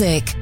Music.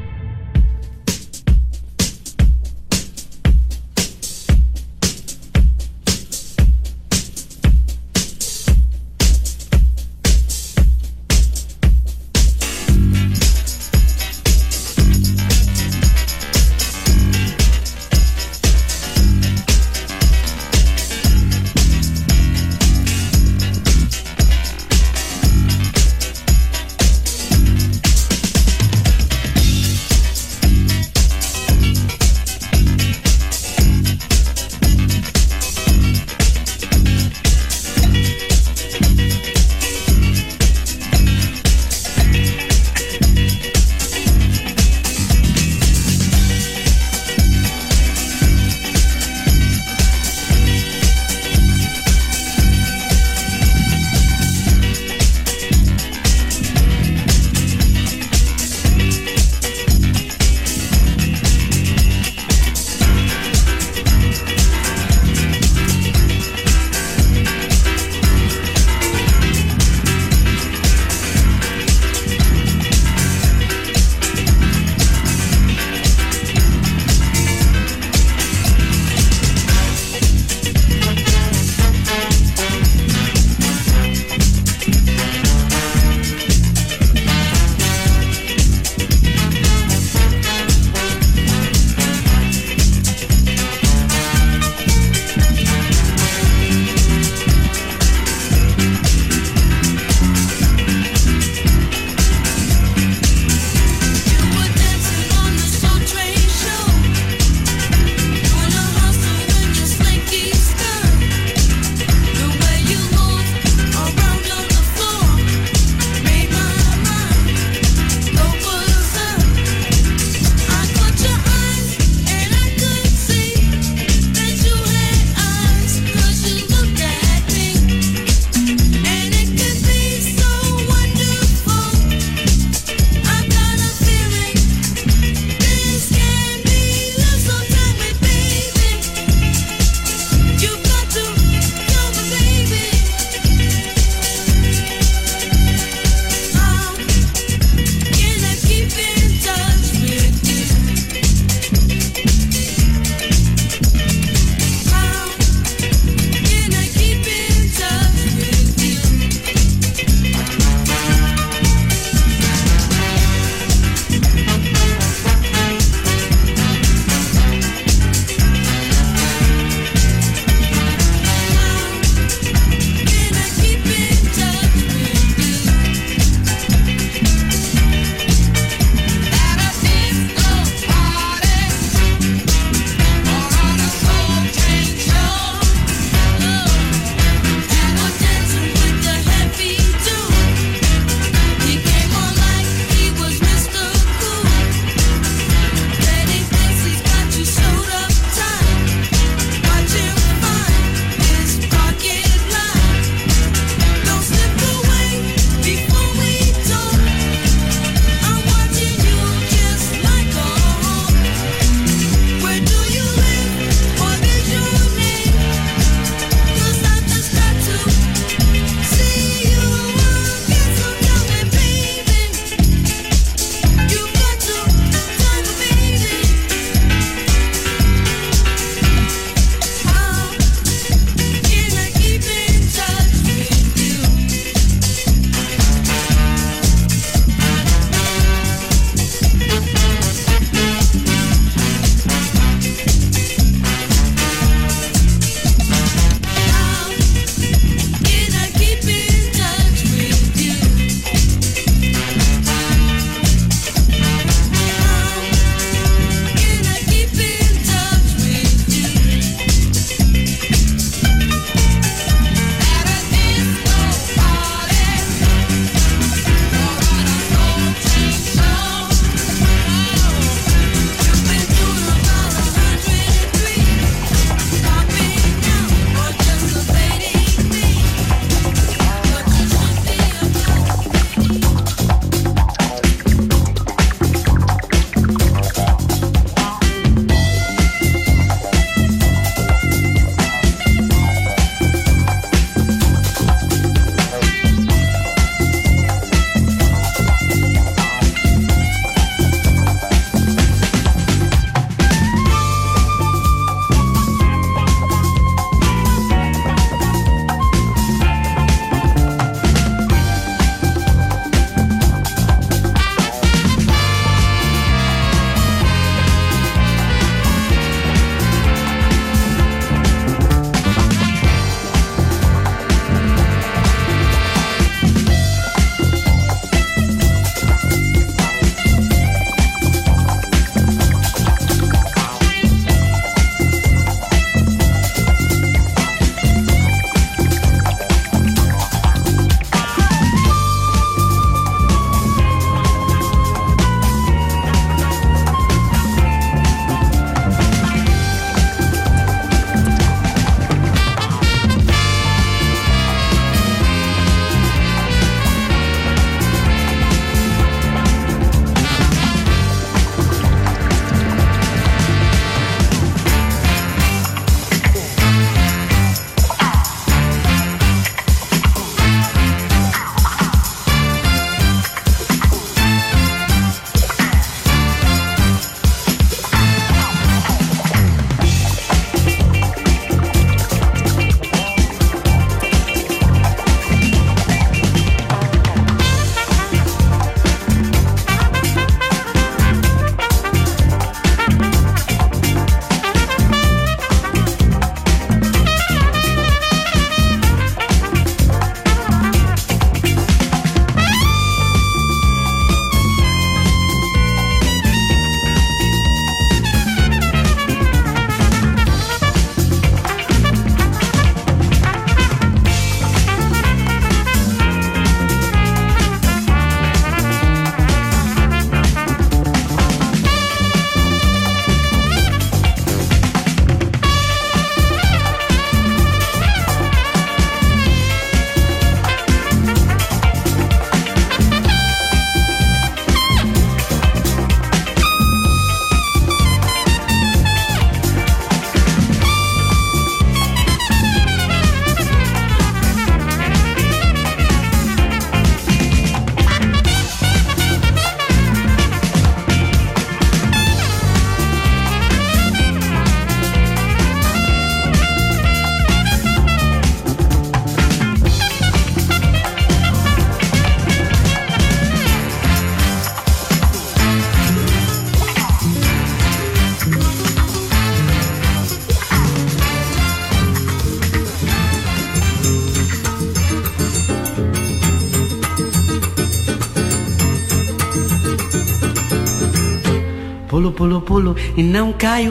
Não caio.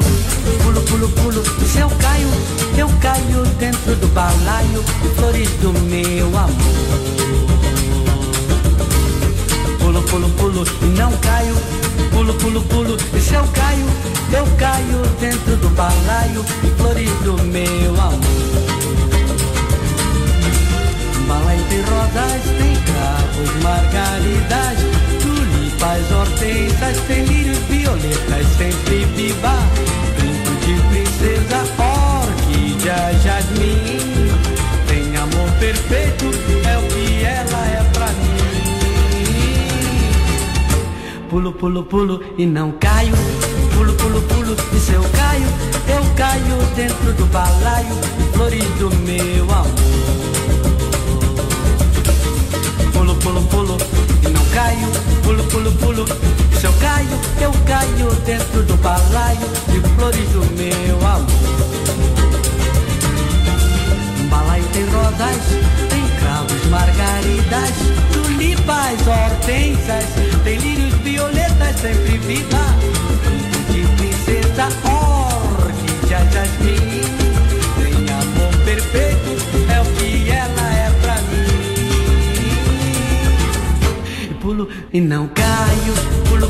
Pulo, pulo, pulo, se eu caio, eu caio dentro do balaio de flores do meu amor. Pulo, pulo, pulo e não caio. Pulo, pulo, pulo se eu caio, eu caio dentro do balaio de flores do meu amor. Balaio tem rosas, tem cravos, margaridas, tulipas, hortensas, tem lírios, violetas, sempre viva. Brinco de princesa, orquídea, jasmim. Tem amor perfeito, é o que ela é pra mim. Pulo, pulo, pulo e não caio. Pulo, pulo, pulo e se eu caio, eu caio dentro do balaio, flores do meu amor caio. Pulo, pulo, pulo. Se eu caio, eu caio dentro do balaio de flores do meu amor. Balaio tem rosas, tem cravos, margaridas, tulipas, hortensas, tem lírios, violetas, sempre viva. De princesa, orquídea, jasmim. E não caio, pulo.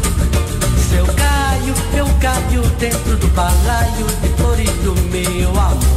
Se eu caio, eu caio dentro do balaio de flores do meu amor.